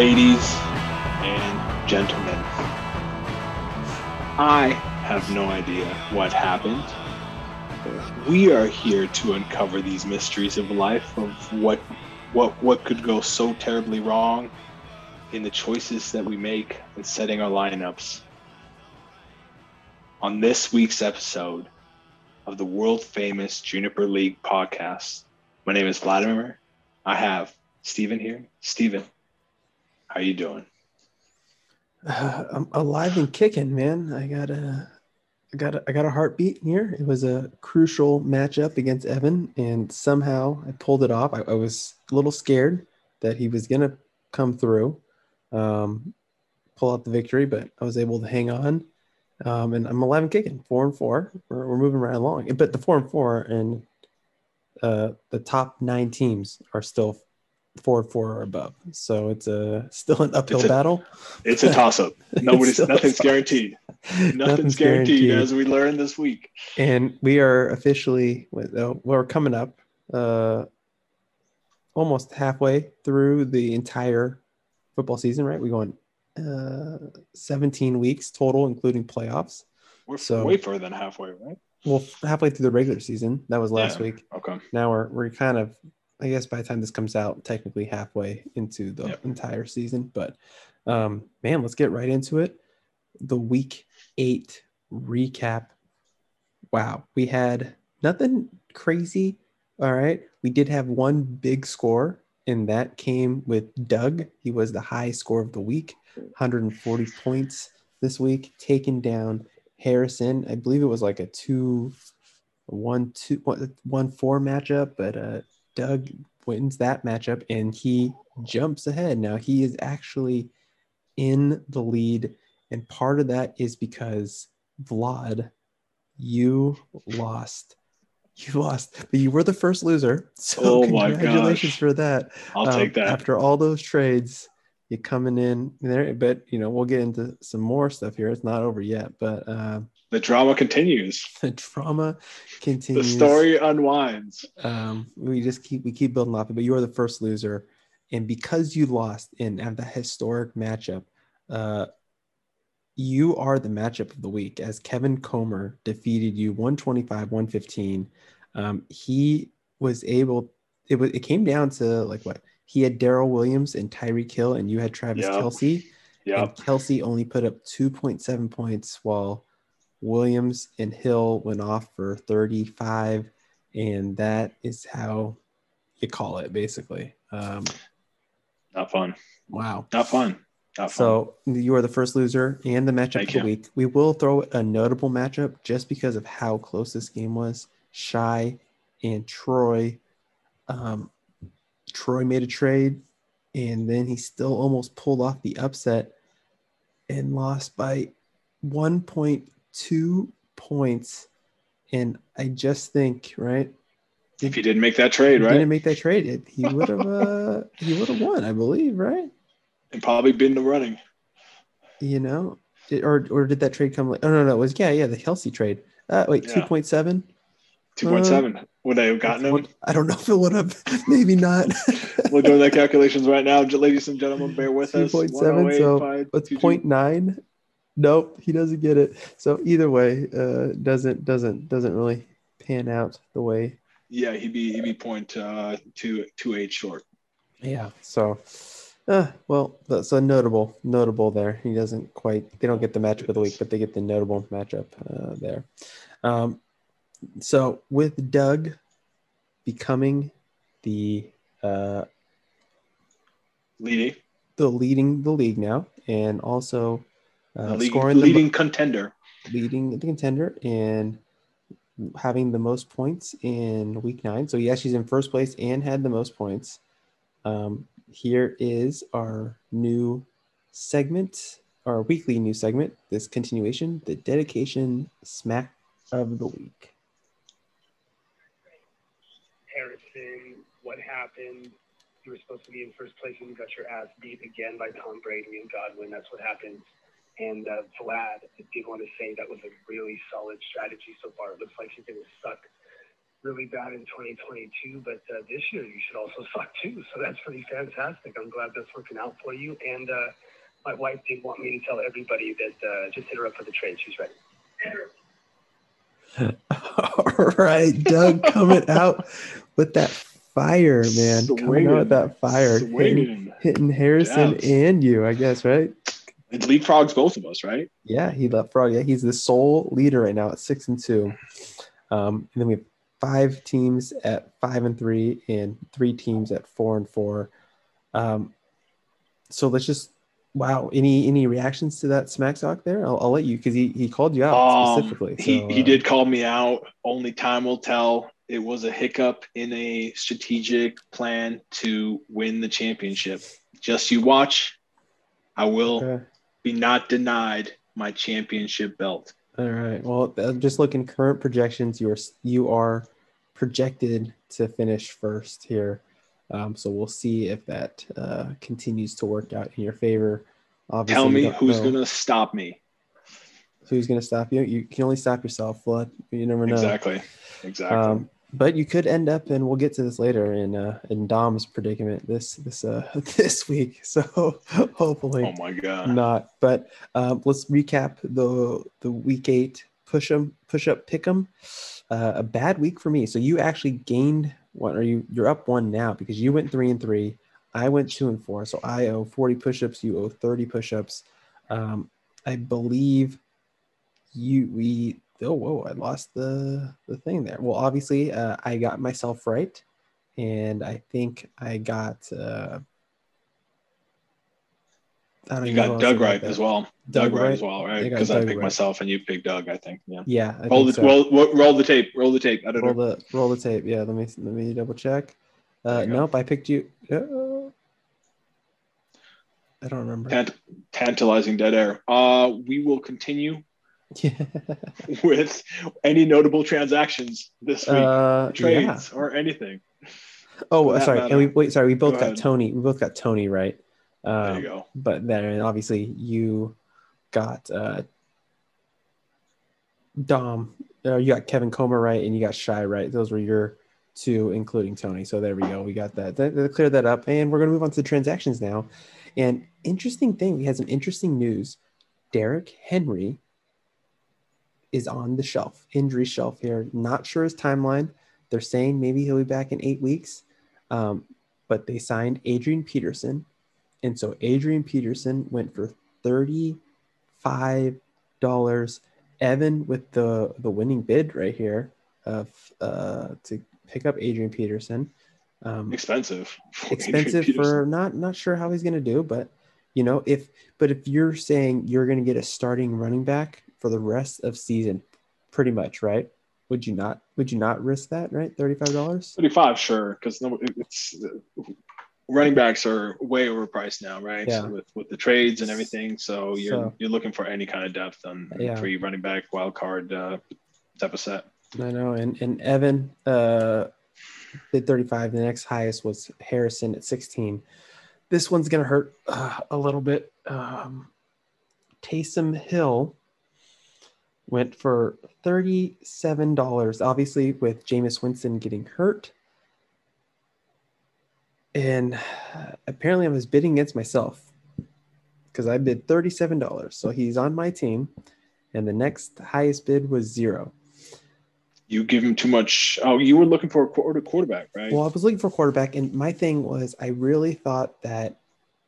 ladies and gentlemen. I have no idea what happened. We are here to uncover these mysteries of life of what what what could go so terribly wrong in the choices that we make and setting our lineups. On this week's episode of the world famous Juniper League podcast, my name is Vladimir. I have Stephen here. Steven, how you doing? Uh, I'm alive and kicking, man. I got a, I got a, I got a heartbeat here. It was a crucial matchup against Evan, and somehow I pulled it off. I, I was a little scared that he was gonna come through, um, pull out the victory, but I was able to hang on. Um, and I'm alive and kicking, four and four. We're, we're moving right along. But the four and four and uh, the top nine teams are still four four or above. So it's a still an uphill It's a- battle. It's a toss up. Nobody's nothing's guaranteed. Nothing's, Nothing's guaranteed, guaranteed. as we learned this week. And we are officially we're coming up uh, almost halfway through the entire football season, right? We're going uh, 17 weeks total, including playoffs. We're So- way further than halfway, right? Well, halfway through the regular season. That was last Yeah. week. Okay. now we're we're kind of I guess by the time this comes out, technically halfway into the Yep. entire season. But um man, let's get right into it. The week eight recap. Wow, we had nothing crazy. All right. We did have one big score, and that came with Doug. He was the high score of the week, 140 points this week, taking down Harrison. I believe it was like a two one two one, one four matchup, but uh Doug wins that matchup and he jumps ahead. Now he is actually in the lead, and part of that is because Vlad, you lost. You lost, but you were the first loser. So Oh congratulations gosh. for that. I'll Um, take that. After all those trades, you're coming in there, but you know, we'll get into some more stuff here. It's not over yet, but uh, the drama continues. the drama continues. The story unwinds. Um, we just keep we keep building off it, but you are the first loser, and because you lost in have the historic matchup, uh, you are the matchup of the week as Kevin Comer defeated you 125 115. Um, he was able. It was it came down to like what he had Darrel Williams and Tyreek Hill, and you had Travis Yep. Kelce. Yeah. And Kelce only put up 2.7 points while Williams and Hill went off for 35. And that is how you call it, basically. Um, Not fun. wow. Not fun. Not fun. So you are the first loser and the matchup Thank of the you. week. We will throw a notable matchup just because of how close this game was. Shy and Troy. Um, Troy made a trade, and then he still almost pulled off the upset and lost by 1.2 points. And I just think, right? if he didn't make that trade, he right? didn't make that trade. it- He would have uh he would have won, I believe, right? and probably been the running. you know Did- or or did that trade come like oh no no it was yeah yeah the kelce trade uh wait Yeah. 2.7 Two point seven. Would I have gotten him? i don't know if it would have maybe not We're doing the calculations right now, ladies and gentlemen. Bear with us. 2.7, so 108, what's 522. point nine nope he doesn't get it. So either way uh doesn't doesn't doesn't really pan out the way. Yeah, he'd be he'd be point uh, two two eight short. yeah. So uh well that's a notable notable there. He doesn't quite they don't get the matchup of the week but they get the notable matchup uh, there. Um so with doug becoming the uh Leading, the leading the league now and also uh, league, scoring the leading contender. leading the contender and having the most points in week nine. So yes, she's in first place and had the most points. Um, here is our new segment, our weekly new segment, this continuation, the dedication smack of the week. Harrison, what happened? You were supposed to be in first place and you got your ass beat again by Tom Brady and Godwin. That's what happens. And uh, Vlad, I did want to say that was a really solid strategy so far. It looks like he's going to suck really bad in 2022, but uh, this year you should also suck too. So that's pretty fantastic. I'm glad that's working out for you. And uh, my wife did want me to tell everybody that uh, just hit her up for the trade. She's ready. All right, Doug coming out with that fire, man. coming out with that fire. Hitting, hitting Harrison Jabs. and you, I guess, right? It leapfrogs both of us, right? Yeah, he left frog. Yeah, he's the sole leader right now at six and two. Um, and then we have five teams at five and three, and three teams at four and four. Um, so let's just wow. Any any reactions to that smack talk there? I'll, I'll let you because he he called you out Um, specifically. he so, he uh, did call me out. Only time will tell. It was a hiccup in a strategic plan to win the championship. Just you watch. I will okay. Be not denied my championship belt. All right. Well, just looking current projections, you are you are projected to finish first here. Um, so we'll see if that uh, continues to work out in your favor. Obviously, Tell me who's know gonna stop me. who's going to stop you. You can only stop yourself, Flood. You never know. Exactly. Exactly. Um, but you could end up, and we'll get to this later in uh, in Dom's predicament this this uh, this week. So hopefully, oh my god. not. But um, let's recap the the week eight push 'em push up pick 'em. Uh, a bad week for me. So you actually gained one, or you you're up one now because you went three and three. I went two and four. So I owe 40 push-ups. You owe 30 push-ups. Um, I believe you we oh whoa I lost the the thing there. Well, obviously uh, I got myself right, and I think I got. Uh, I don't You got Doug right as well. Doug Doug, right, right? as well, right? Because I, picked right. myself and you picked Doug. I think. Yeah. Yeah, I Roll the so. roll, roll the tape. Roll the tape. Editor. roll the roll the tape. Yeah, let me let me double check. Uh, you go. nope, I picked you. Uh, I don't remember. Tant- tantalizing dead air. Uh, we will continue. with any notable transactions this week, Uh, yeah. trades or anything. Oh, sorry. And we wait. Sorry, we both Go got ahead. Tony. We both got Tony right. There Um, you go. but then obviously you got uh, Dom. Uh, you got Kevin Comer right, and you got Shy right. Those were your two, including Tony. So there we go. We got that. That, that cleared that up, and we're gonna move on to the transactions now. And interesting thing, we had some interesting news. Derrick Henry is on the shelf, injury shelf here. Not sure his timeline. They're saying maybe he'll be back in eight weeks, um, but they signed Adrian Peterson, and so Adrian Peterson went for thirty-five dollars. Evan with the the winning bid right here of uh, to pick up Adrian Peterson. Um, Expensive. for expensive for not not sure how he's going to do, but you know if but if you're saying you're going to get a starting running back for the rest of season, pretty much right? Would you not? Would you not risk that? Right, thirty five dollars. 35, sure, because no, it's running backs are way overpriced now, right? Yeah. So with with the trades and everything, so you're So- you're looking for any kind of depth on Yeah. free running back wild card uh, type of set. I know, and and Evan uh, did thirty five. The next highest was Harrison at sixteen. This one's going to hurt uh, a little bit. Um, Taysom Hill went for $37, obviously, with Jameis Winston getting hurt. And apparently, I was bidding against myself because I bid $37. So he's on my team. And the next highest bid was zero. You give him too much. Oh, you were looking for a quarter quarterback, right? Well, I was looking for a quarterback, and my thing was I really thought that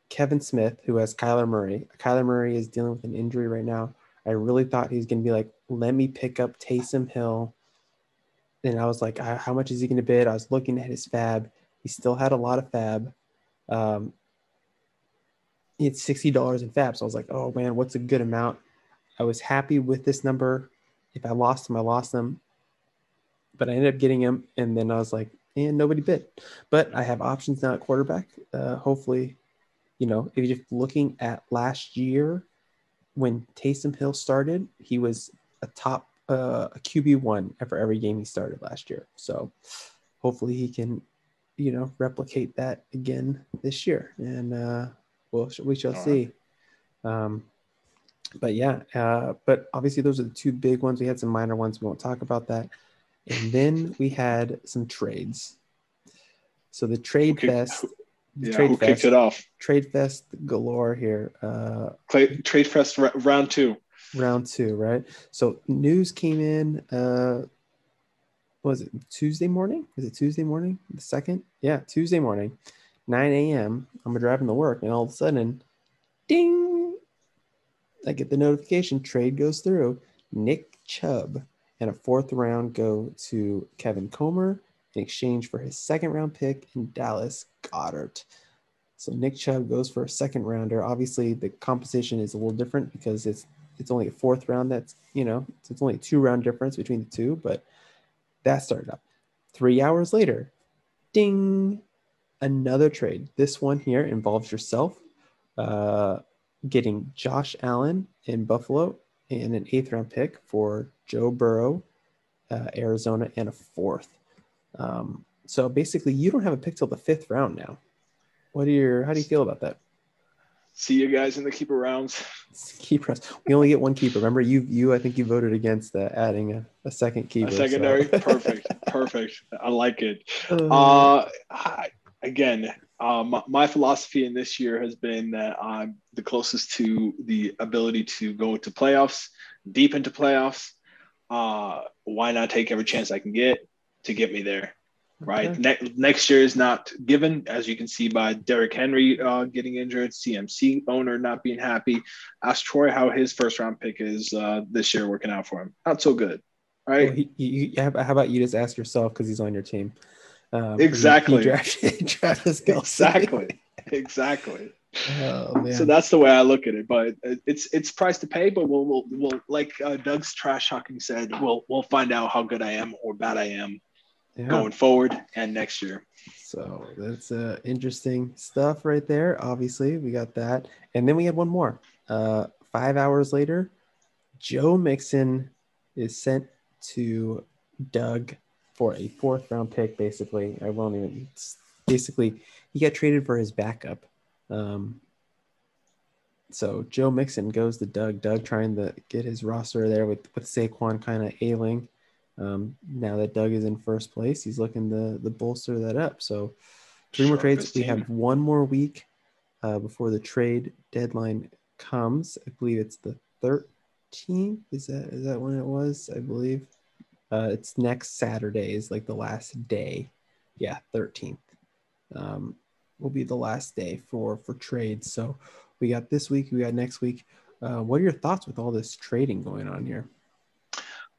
Kevin Smith, who has Kyler Murray, Kyler Murray is dealing with an injury right now. I really thought he was going to be like, let me pick up Taysom Hill. And I was like, "Uh, how much is he going to bid? I was looking at his fab. He still had a lot of fab. Um, he had $60 in fab. So I was like, oh man, what's a good amount? I was happy with this number. If I lost him, I lost him. But I ended up getting him. And then I was like, and nobody bid. But I have options now at quarterback. Uh, hopefully, you know, if you're just looking at last year when Taysom Hill started, he was a top uh, a QB one for every game he started last year. So hopefully he can, you know, replicate that again this year, and uh, we'll we shall All right. see. Um, but yeah, uh, but obviously those are the two big ones. We had some minor ones. We won't talk about that. And then we had some trades. So the trade kicked- fest, Yeah, trade who fest, kicked it off? trade fest galore here. Uh, Clay, Trade Fest r- round two. round two, right? So news came in. Uh, was it Tuesday morning? Is it Tuesday morning? The second? Yeah, Tuesday morning, 9 a.m. I'm driving to work, and all of a sudden, ding! I get the notification. Trade goes through. Nick Chubb and a fourth round go to Kevin Comer in exchange for his second round pick in Dallas Goedert. So Nick Chubb goes for a second rounder. Obviously, the composition is a little different because it's it's only a fourth round. That's you know it's only a two round difference between the two, but that started up. Three hours later, ding, another trade. This one here involves yourself uh, getting Josh Allen in Buffalo and an eighth round pick for Joe Burrow, uh, Arizona, and a fourth. Um, so basically, you don't have a pick till the fifth round now. What are your? How do you feel about that? See you guys in the keeper rounds. Keepers. We only get one keeper. Remember, you you I think you voted against uh, adding a, a second keeper. A so- secondary, perfect, perfect. I like it. Uh, Uh, I, again, uh, my, my philosophy in this year has been that I'm the closest to the ability to go into playoffs, deep into playoffs. Uh, why not take every chance I can get to get me there? Right. Okay. Ne- next year is not given, as you can see by Derrick Henry uh, getting injured, CMC owner not being happy. Ask Troy how his first round pick is uh, this year working out for him. Not so good. Right. well, he, he, how about you just ask yourself because he's on your team? Um, Exactly. He drafted Travis exactly. Exactly. Oh man. So that's the way I look at it. But it's it's price to pay. But we'll we'll, we'll like uh, Doug's trash talking said, we'll we'll find out how good I am or bad I am Yeah. going forward and next year. So that's uh, interesting stuff right there. Obviously, we got that, and then we had one more. Uh, five hours later, Joe Mixon is sent to Doug for a fourth round pick. Basically, I won't even. Basically, he got traded for his backup. Um, so Joe Mixon goes to Doug. Doug trying to get his roster there with with Saquon kind of ailing. Um, now that Doug is in first place, he's looking to, to bolster that up. So, three more trades. We team. have one more week uh, before the trade deadline comes. I believe it's the 13th. Is that is that when it was? I believe uh, it's next Saturday. Is like the last day. Yeah, 13th. Um, will be the last day for for trades. So we got this week. We got next week. Uh, what are your thoughts with all this trading going on here?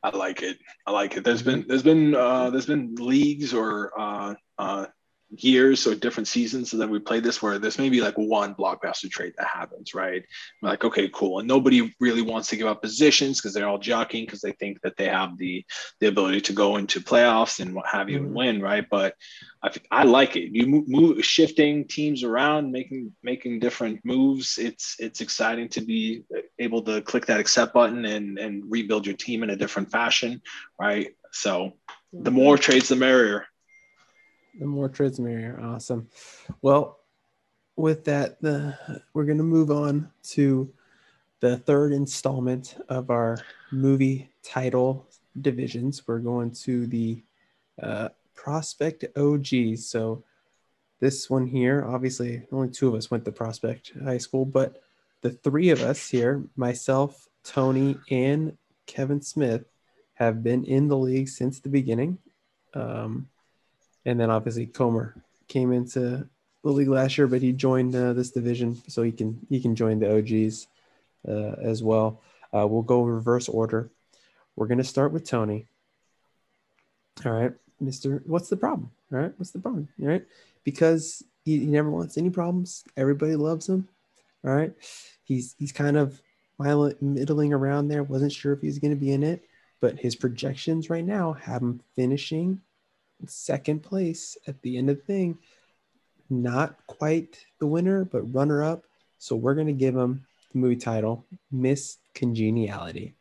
I like it. I like it. There's been there's been uh, there's been leagues or uh, uh, years or different seasons that we play this where there's maybe like one blockbuster trade that happens, right? We're like, okay, cool. And nobody really wants to give up positions because they're all jockeying because they think that they have the the ability to go into playoffs and what have you and Mhm. win, right? But I, I like it. You move, move shifting teams around, making making different moves. It's it's exciting to be able to click that accept button and and rebuild your team in a different fashion, right? So the more trades, the merrier. The more trades, merrier. Awesome. Well, with that, the we're gonna move on to the third installment of our movie title divisions. We're going to the uh, Prospect OGs. So this one here, obviously, only two of us went to Prospect High School, but the three of us here, myself, Tony, and Kevin Smith, have been in the league since the beginning. Um, and then obviously Comer came into the league last year, but he joined uh, this division, so he can he can join the OGs uh, as well. Uh, we'll go reverse order. We're gonna start with Tony. All right, Mister. What's the problem? All right, what's the problem? All right, because he, he never wants any problems. Everybody loves him. All right, he's he's kind of middling around there. Wasn't sure if he was to be in it, but his projections right now have him finishing second place at the end of the thing. Not quite the winner, but runner up. So we're going to give him the movie title, Miss Congeniality.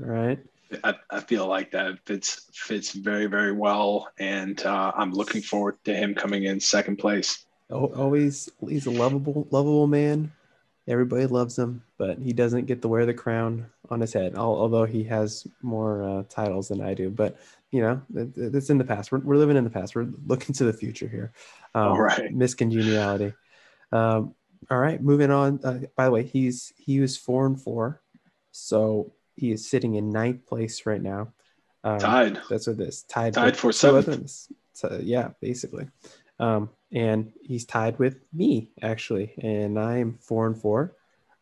All right. I, I feel like that fits fits very very well, and uh, I'm looking forward to him coming in second place. Al- Always, he's a lovable, lovable man. Everybody loves him, but he doesn't get to wear the crown on his head. Although he has more uh, titles than I do, but you know, it's in the past. We're, we're living in the past. We're looking to the future here. Um, All right. Miss Congeniality. Um, all right, moving on. Uh, by the way, he's he was four and four, so he is sitting in ninth place right now. Um, Tied. That's what this tied. Tied for seventh. So, yeah, basically. Um, and he's tied with me actually, and I'm four and four.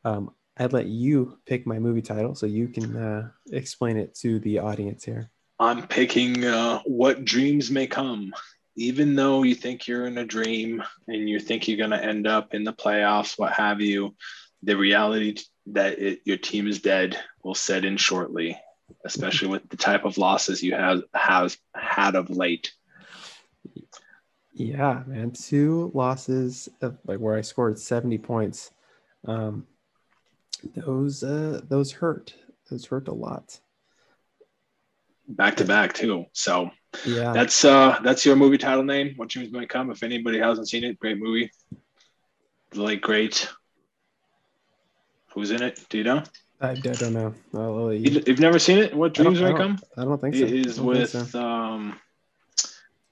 Um, I'd let you pick my movie title so you can uh, explain it to the audience here. I'm picking uh, what dreams may come. Even though you think you're in a dream and you think you're going to end up in the playoffs, what have you, the reality that it, your team is dead will set in shortly, especially with the type of losses you have, had of late. Yeah, man, two losses of like where I scored 70 points. Um, those uh, those hurt. Those hurt a lot. Back to back too. So Yeah, that's uh that's your movie title name. What dreams might come. If anybody hasn't seen it, great movie. The late great. Who's in it? Do you know? I, I don't know. You- You've never seen it? What dreams might come? I don't think so. It is I don't think with so. um,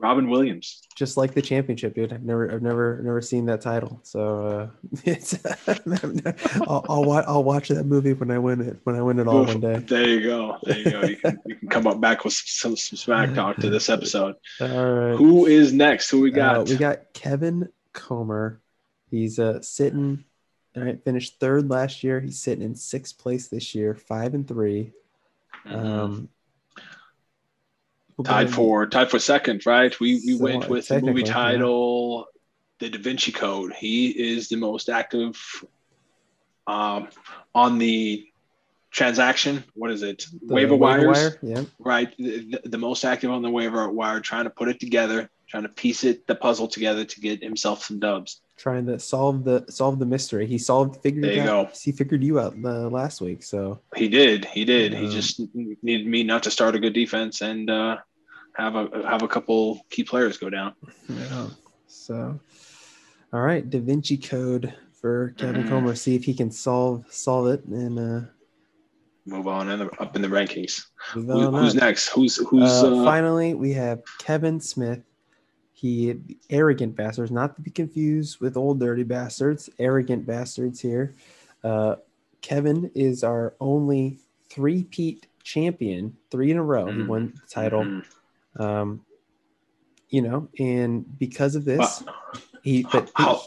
Robin Williams. just like the championship, dude. I've never, I've never, never seen that title. So uh, it's, I'll, I'll, I'll watch that movie when I win it. When I win it all one day. There you go. There you go. You can, you can come up back with some, some smack talk to this episode. All right. Who is next? Who we got? Uh, we got Kevin Comer. He's uh, sitting. All right, finished third last year. He's sitting in sixth place this year, five and 3 Mhm. Um, tied for tied for second, right? We we So, went with the movie technically, yeah. title, The Da Vinci Code. He is the most active um, on the transaction. What is it? the waiver wires. wire, Yeah, right the, the most active on the waiver wire trying to put it together trying to piece it the puzzle together to get himself some dubs trying to solve the solve the mystery. He solved figured There you out. go. He figured you out uh, last week. So he did he did he Um, just needed me not to start a good defense and uh have a have a couple key players go down yeah. So all right, Da Vinci Code for Kevin Mhm. Comer. See if he can solve solve it and uh, move on and up in the rankings Who, who's up. next who's who's Uh, uh, finally, we have Kevin Smith. He arrogant bastards, not to be confused with old dirty bastards. Arrogant bastards here. Uh, Kevin is our only three-peat champion, three in a row. He Mhm. won the title. mhm. Um, you know, and because of this, Wow. he. But how,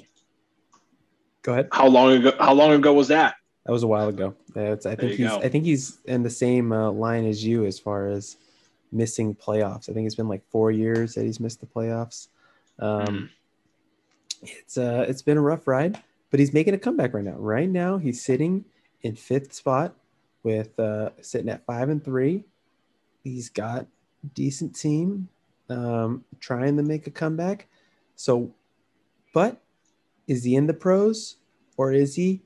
go ahead. how long ago how long ago was that That was a while ago. Uh, I think he's. go. I think he's in the same uh, line as you as far as missing playoffs. I think it's been like four years that he's missed the playoffs. Um, Mm. It's uh, it's been a rough ride, but he's making a comeback right now. Right now, he's sitting in fifth spot with uh, sitting at five and three. He's got decent team, um, trying to make a comeback. So, but is he in the pros or is he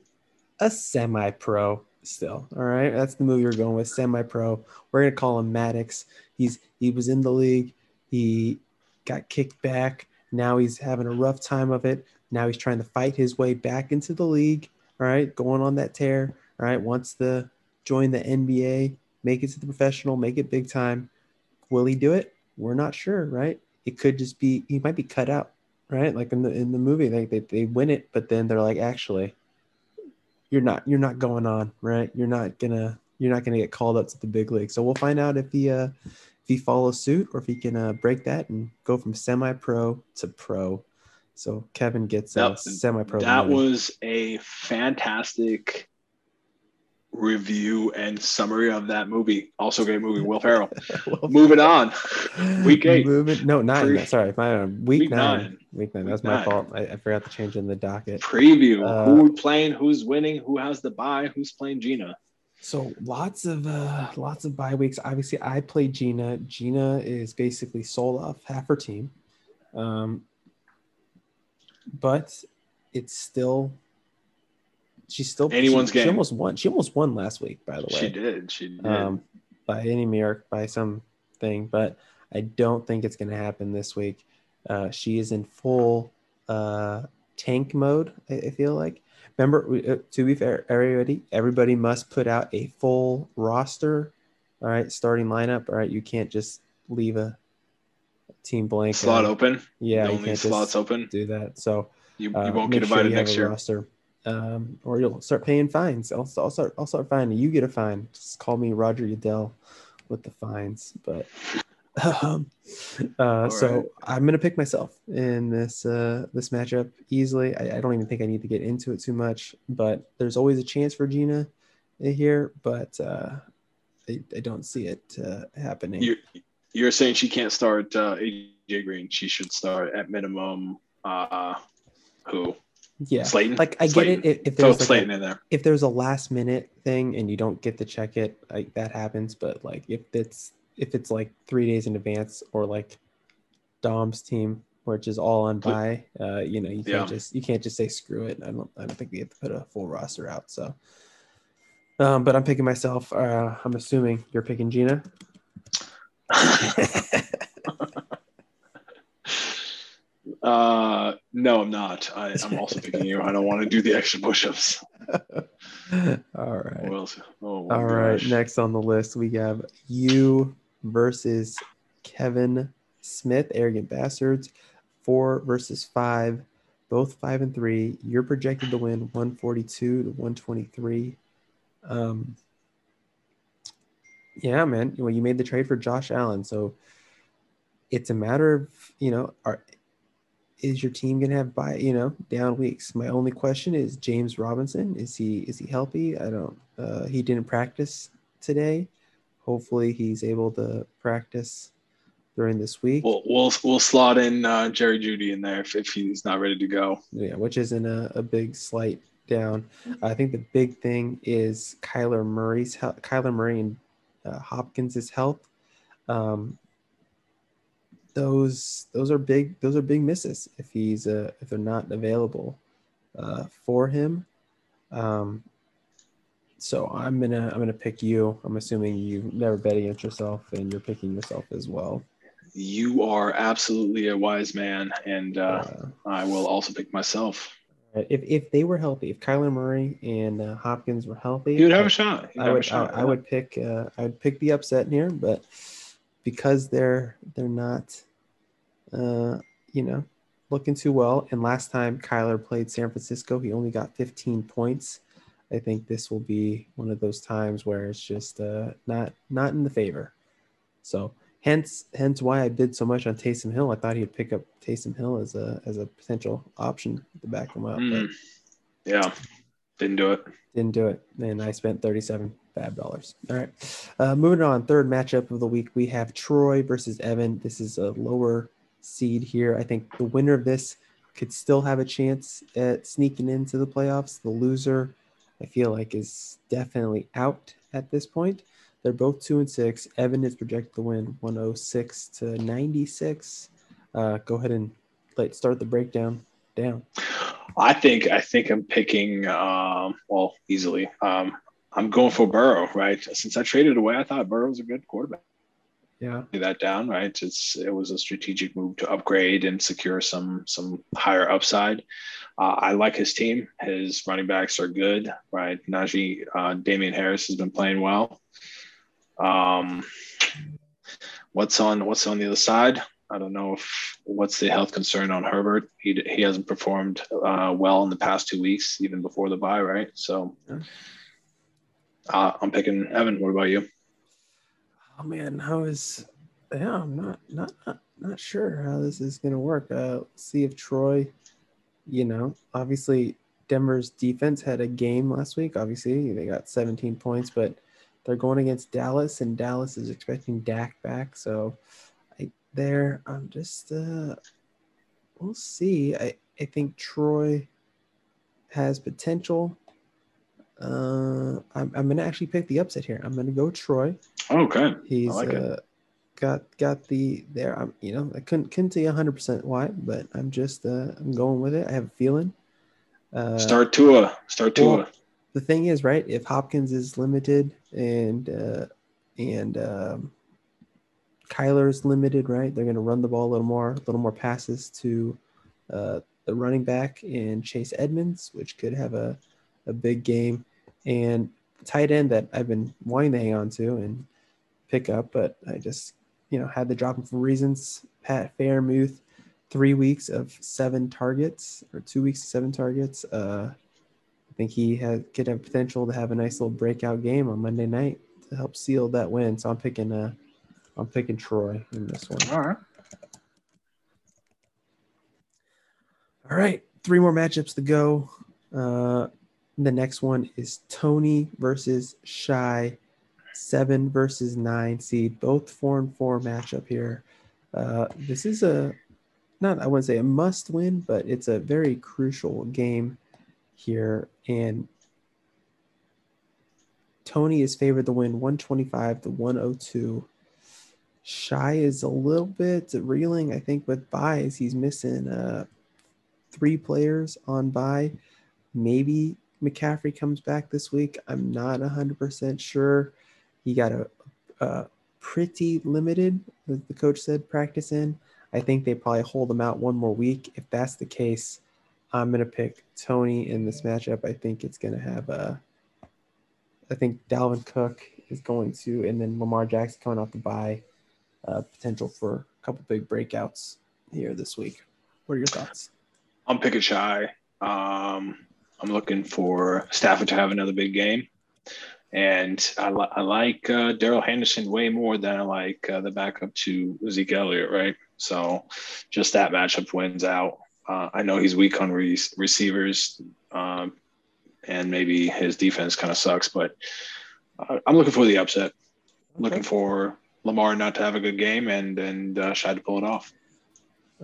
a semi-pro still. All right, that's the movie we're going with. Semi-pro. We're gonna call him Maddox. He's he was in the league. He got kicked back. Now he's having a rough time of it. Now he's trying to fight his way back into the league. All right, going on that tear. All right, wants to join the NBA, make it to the professional, make it big time. Will he do it? We're not sure, right? It could just be he might be cut out, right? Like in the in the movie, they they, they win it, but then they're like, actually, you're not you're not going on, right? You're not gonna you're not gonna get called up to the big league. So we'll find out if he uh if he follows suit or if he can uh, break that and go from semi-pro to pro. So Kevin gets a That- semi-pro. That movie. was a fantastic review and summary of that movie. Also, great movie. Will Ferrell. Well, Moving on. Week eight. Moving, no, nine. Pre- Sorry, my week, Week nine. nine. Week nine. That's my nine. fault. I, I forgot to change in the docket. Preview. Uh, who playing? Who's winning? Who has the bye? Who's playing Gina? So lots of uh lots of bye weeks. Obviously, I played Gina. Gina is basically sold off half her team. Um but it's still she's still Anyone's she, She almost won. She almost won last week, by the way. She did. She did. Um by any miracle by some thing, but I don't think it's gonna happen this week. Uh she is in full uh tank mode, I, I feel like. Remember, uh, to be fair, everybody, everybody must put out a full roster. All right, starting lineup. All right, you can't just leave a team blank. Slot open. Yeah, the you only can't slots open. do that. So You, you uh, won't make get sure invited have next year. roster. Um, or you'll start paying fines. I'll, I'll start. I'll start fining. You get a fine. Just call me Roger Goodell with the fines. But um, uh, so right. I'm gonna pick myself in this uh, this matchup easily. I, I don't even think I need to get into it too much. But there's always a chance for Gina here, but uh, I, I don't see it uh, happening. You're, you're saying she can't start uh, AJ Green. She should start at minimum. Uh, who? Yeah, Slayton. like I Slayton. get it if, if there's like a- in there. if there's a last minute thing and you don't get to check it, like that happens. But like if it's if it's like three days in advance or like Dom's team, which is all on bye, uh, you know, you can't Yeah. just you can't just say screw it. I don't I don't think we have to put a full roster out. So um, but I'm picking myself. Uh, I'm assuming you're picking Gina. Uh, no, I'm not. I, I'm also picking you. I don't want to do the extra push-ups. all right. Oh, All right, gosh. next on the list we have you versus Kevin Smith, Arrogant Bastards, four versus five, both five and three. You're projected to win 142 to 123. Um, yeah, man. Well, you made the trade for Josh Allen, so it's a matter of you know, are is your team gonna have by you know down weeks? My only question is James Robinson. Is he is he healthy? I don't. Uh, he didn't practice today. Hopefully, he's able to practice during this week. We'll, we'll we'll slot in uh, Jerry Jeudy in there if, if he's not ready to go. Yeah, which isn't a, a big slight down. I think the big thing is Kyler Murray's health. Kyler Murray and uh, Hopkins' health. Um, those those are big those are big misses if he's uh, if they're not available uh, for him. Um, so I'm gonna I'm gonna pick you. I'm assuming you've never bet against yourself and you're picking yourself as well. You are absolutely a wise man, and uh, Uh, I will also pick myself. if if they were healthy, if Kyler Murray and uh, Hopkins were healthy, He would have I- a shot. He'd I would I, shot. I would pick uh, I would pick the upset here, but because they're they're not uh, you know looking too well, and last time Kyler played San Francisco, he only got 15 points. I think this will be one of those times where it's just uh, not not in the favor. So hence hence why I bid so much on Taysom Hill. I thought he'd pick up Taysom Hill as a as a potential option to back him up, Mm. Yeah, didn't do it. didn't do it, and I spent 37 fab dollars. All right, uh, moving on. Third matchup of the week, we have Troy versus Evan. This is a lower seed here. I think the winner of this could still have a chance at sneaking into the playoffs. The loser, I feel like, is definitely out at this point. They're both two and six. Evan is projected to win 106 to 96. Uh, go ahead and let start the breakdown down. I think I think I'm picking um, well easily. Um, I'm going for Burrow, right? Since I traded away, I thought Burrow was a good quarterback. Yeah. Do that down, right? It's it was a strategic move to upgrade and secure some some higher upside. Uh, I like his team. His running backs are good, right? Najee, uh, Damien Harris has been playing well. Um, what's on what's on the other side? I don't know if what's the health concern on Herbert. He he hasn't performed uh, well in the past two weeks, even before the bye right? So uh, I'm picking Evan. What about you? Oh man, how is? Yeah, I'm not not not, not sure how this is gonna work. Uh, see if Troy, you know, obviously Denver's defense had a game last week. Obviously, they got 17 points, but they're going against Dallas, and Dallas is expecting Dak back. So, I there, I'm just uh, we'll see. I I think Troy has potential. Uh, I'm I'm gonna actually pick the upset here. I'm gonna go Troy. Okay. He's like uh, got got the there. I'm you know I couldn't couldn't tell you 100 percent why, but I'm just uh, I'm going with it. I have a feeling. Uh, Start Tua. Start Tua. well, the thing is, right? If Hopkins is limited and uh, and um, is limited, right? They're to run the ball a little more, a little more passes to uh, the running back and Chase Edmonds, which could have a a big game. And tight end that I've been wanting to hang on to and pick up, but I just you know, had to drop him for reasons. Pat Freiermuth, three weeks of seven targets or two weeks of seven targets. Uh, I think he had could have potential to have a nice little breakout game on Monday night to help seal that win. So I'm picking uh, I'm picking Troy in this one. All right. All right, three more matchups to go. Uh, the next one is Tony versus Shy, seven versus nine seed, both four and four matchup here. Uh, this is a not I wouldn't say a must win, but it's a very crucial game here. And Tony is favored to win 125 to 102. Shy is a little bit reeling, I think, with byes. He's missing uh, three players on bye. Maybe McCaffrey comes back this week. I'm not 100% sure. He got a, a pretty limited, the coach said, practice in. I think they probably hold him out one more week. If that's the case, I'm going to pick Tony in this matchup. I think it's going to have a. I think Dalvin Cook is going to, and then Lamar Jackson coming off the bye. Uh, potential for a couple big breakouts here this week. What are your thoughts? I'm picking shy. Um, I'm looking for Stafford to have another big game. And I, li- I like uh, Darrell Henderson way more than I like uh, the backup to Zeke Elliott, right? So just that matchup wins out. Uh, I know he's weak on re- receivers, um, and maybe his defense kind of sucks, but uh, I'm looking for the upset. Okay. Looking for Lamar not to have a good game and and uh, Shy to pull it off.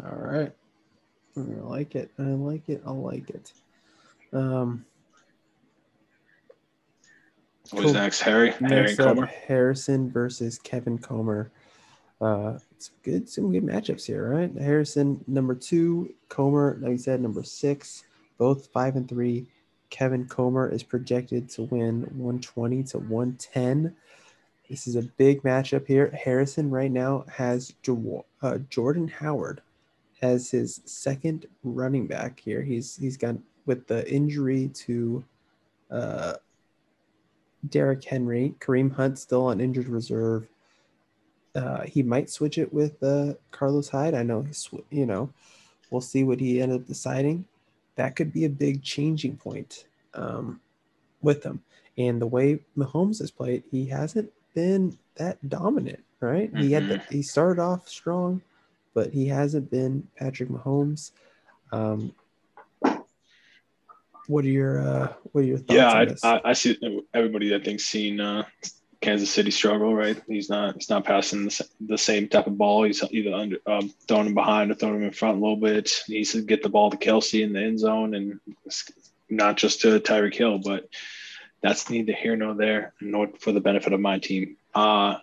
All right. I like it. I like it. I like it. Um, What's next? Harry, Harry Comer. Harrison versus Kevin Comer. Uh, it's good. Some good matchups here, right? Harrison number two, Comer, like you said, number six. Both five and three. Kevin Comer is projected to win 120 to 110. This is a big matchup here. Harrison right now has jo- uh, Jordan Howard as his second running back here. He's he's got with the injury to uh, Derrick Henry, Kareem Hunt still on injured reserve. Uh, he might switch it with uh, Carlos Hyde. I know he's you know we'll see what he ended up deciding. That could be a big changing point um, with him. And the way Mahomes has played, he hasn't been that dominant, right? Mm-hmm. He had the, he started off strong, but he hasn't been Patrick Mahomes. Um, what are your uh, what are your thoughts? Yeah, I, I, I, see everybody that thinks seen uh, Kansas City struggle. Right, he's not he's not passing the, the same type of ball. He's either under um, throwing him behind or throwing him in front a little bit. He needs to get the ball to Kelce in the end zone, and not just to Tyreek Hill, but that's neither here nor there, nor for the benefit of my team. Uh,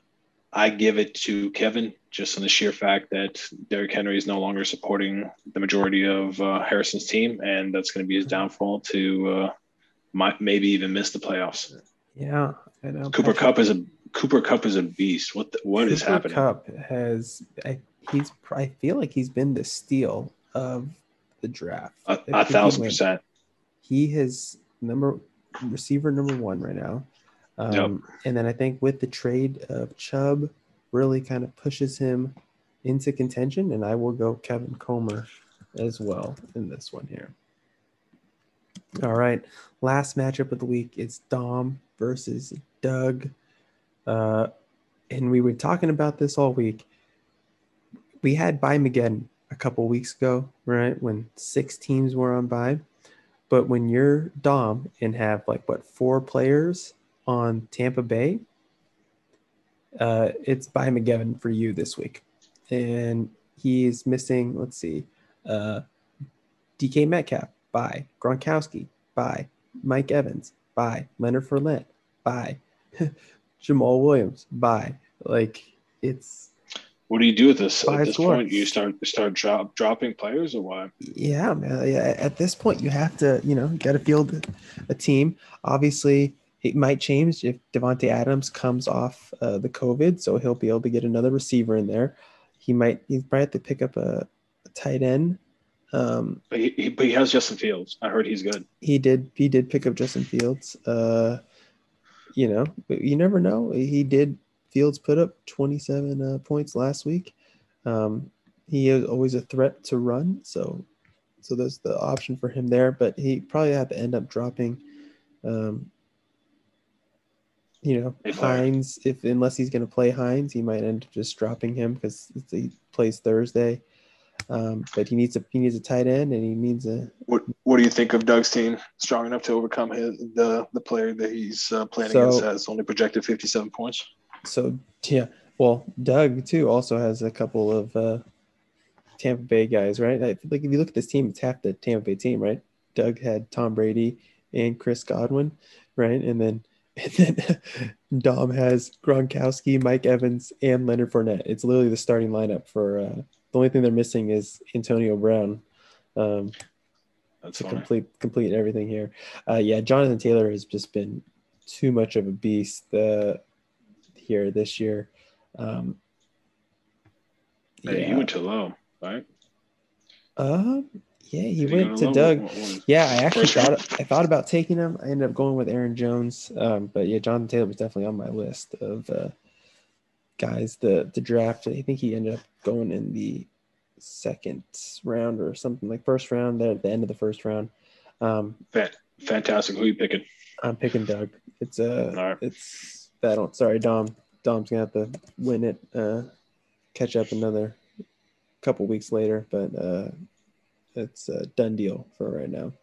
I give it to Kevin just on the sheer fact that Derrick Henry is no longer supporting the majority of uh, Harrison's team, and that's going to be his downfall to uh, might, maybe even miss the playoffs. Yeah, I know. Cooper Patrick, Kupp is a Cooper Kupp is a beast. What the, what Cooper is happening? Kupp has I, he's I feel like he's been the steal of the draft. A, a thousand percent. He has number receiver number one right now. Um, yep. And then I think with the trade of Chubb, really kind of pushes him into contention. And I will go Kevin Comer as well in this one here. All right. Last matchup of the week is Dom versus Doug. Uh, and we were talking about this all week. We had bye again a couple weeks ago, right? When six teams were on bye. But when you're Dom and have like what four players on Tampa Bay, uh, it's by McGivern for you this week. And he's missing, let's see, uh, DK Metcalf, by Gronkowski, by Mike Evans, by Leonard Fournette, by Jamaal Williams, by like it's. What do you do with this at this scores. point? You start start drop, dropping players or what? Yeah, man. Yeah, at this point, you have to, you know, you got to field a team. Obviously, it might change if Davante Adams comes off uh, the COVID, so he'll be able to get another receiver in there. He might he's probably have to pick up a, a tight end. Um, but he, he, but he has Justin Fields. I heard he's good. He did he did pick up Justin Fields. Uh, you know, but you never know. He did Fields put up 27 uh, points last week. Um, he is always a threat to run, so so there's the option for him there. But he probably have to end up dropping, um, you know, Hey, Hines. If unless he's going to play Hines, he might end up just dropping him because he plays Thursday. Um, but he needs a he needs a tight end and he needs a What What do you think of Doug's team? Strong enough to overcome his the the player that he's uh, playing So- against has only projected fifty seven points. so yeah. Well, Doug too also has a couple of uh, Tampa Bay guys, right? I, like if you look at this team, it's half the Tampa Bay team, right? Doug had Tom Brady and Chris Godwin, right? And then and then Dom has Gronkowski, Mike Evans, and Leonard Fournette. It's literally the starting lineup for. Uh, the only thing they're missing is Antonio Brown. Um, That's to funny. complete complete everything here. Uh, yeah, Jonathan Taylor has just been too much of a beast uh, here this year. Um, Hey, he went too low, right? um, yeah, he Did went to? Doug. What- what- Yeah, I actually First round? thought I thought about taking him. I ended up going with Aaron Jones, um, but yeah, Jonathan Taylor was definitely on my list of uh, guys the the draft. I think he ended up going in the second round or something like first round there at the end of the first round. Um, Fantastic. Who are you picking? I'm picking Doug. It's uh All right. it's that don't sorry, Dom. Dom's gonna have to win it, uh catch up another couple weeks later, but uh it's a done deal for right now.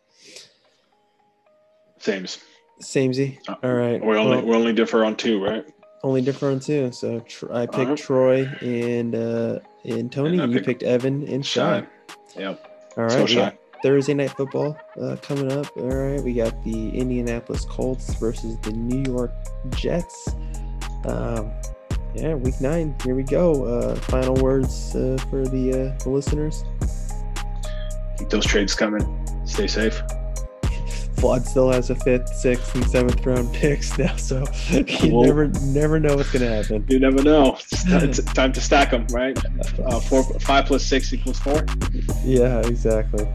Sames. Samesy. Uh, All right. We only well, we only differ on two, right? only different too. So tr- I picked Uh-huh. Troy and uh and Tony, And you picked picked Evan and Shy. Shy. Yep. All right. So. Thursday night football uh, coming up. All right, we got the Indianapolis Colts versus the New York Jets. Um, yeah, week nine. Here we go. Uh, final words uh, for the, uh, the listeners. Keep those trades coming. Stay safe. Vlad still has a fifth, sixth, and seventh round picks now, so you Whoa. never never know what's gonna happen. You never know. It's, it's time to stack them, right? Uh, four, five plus six equals four. Yeah, exactly.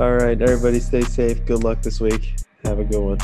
All right, everybody, stay safe. Good luck this week. Have a good one.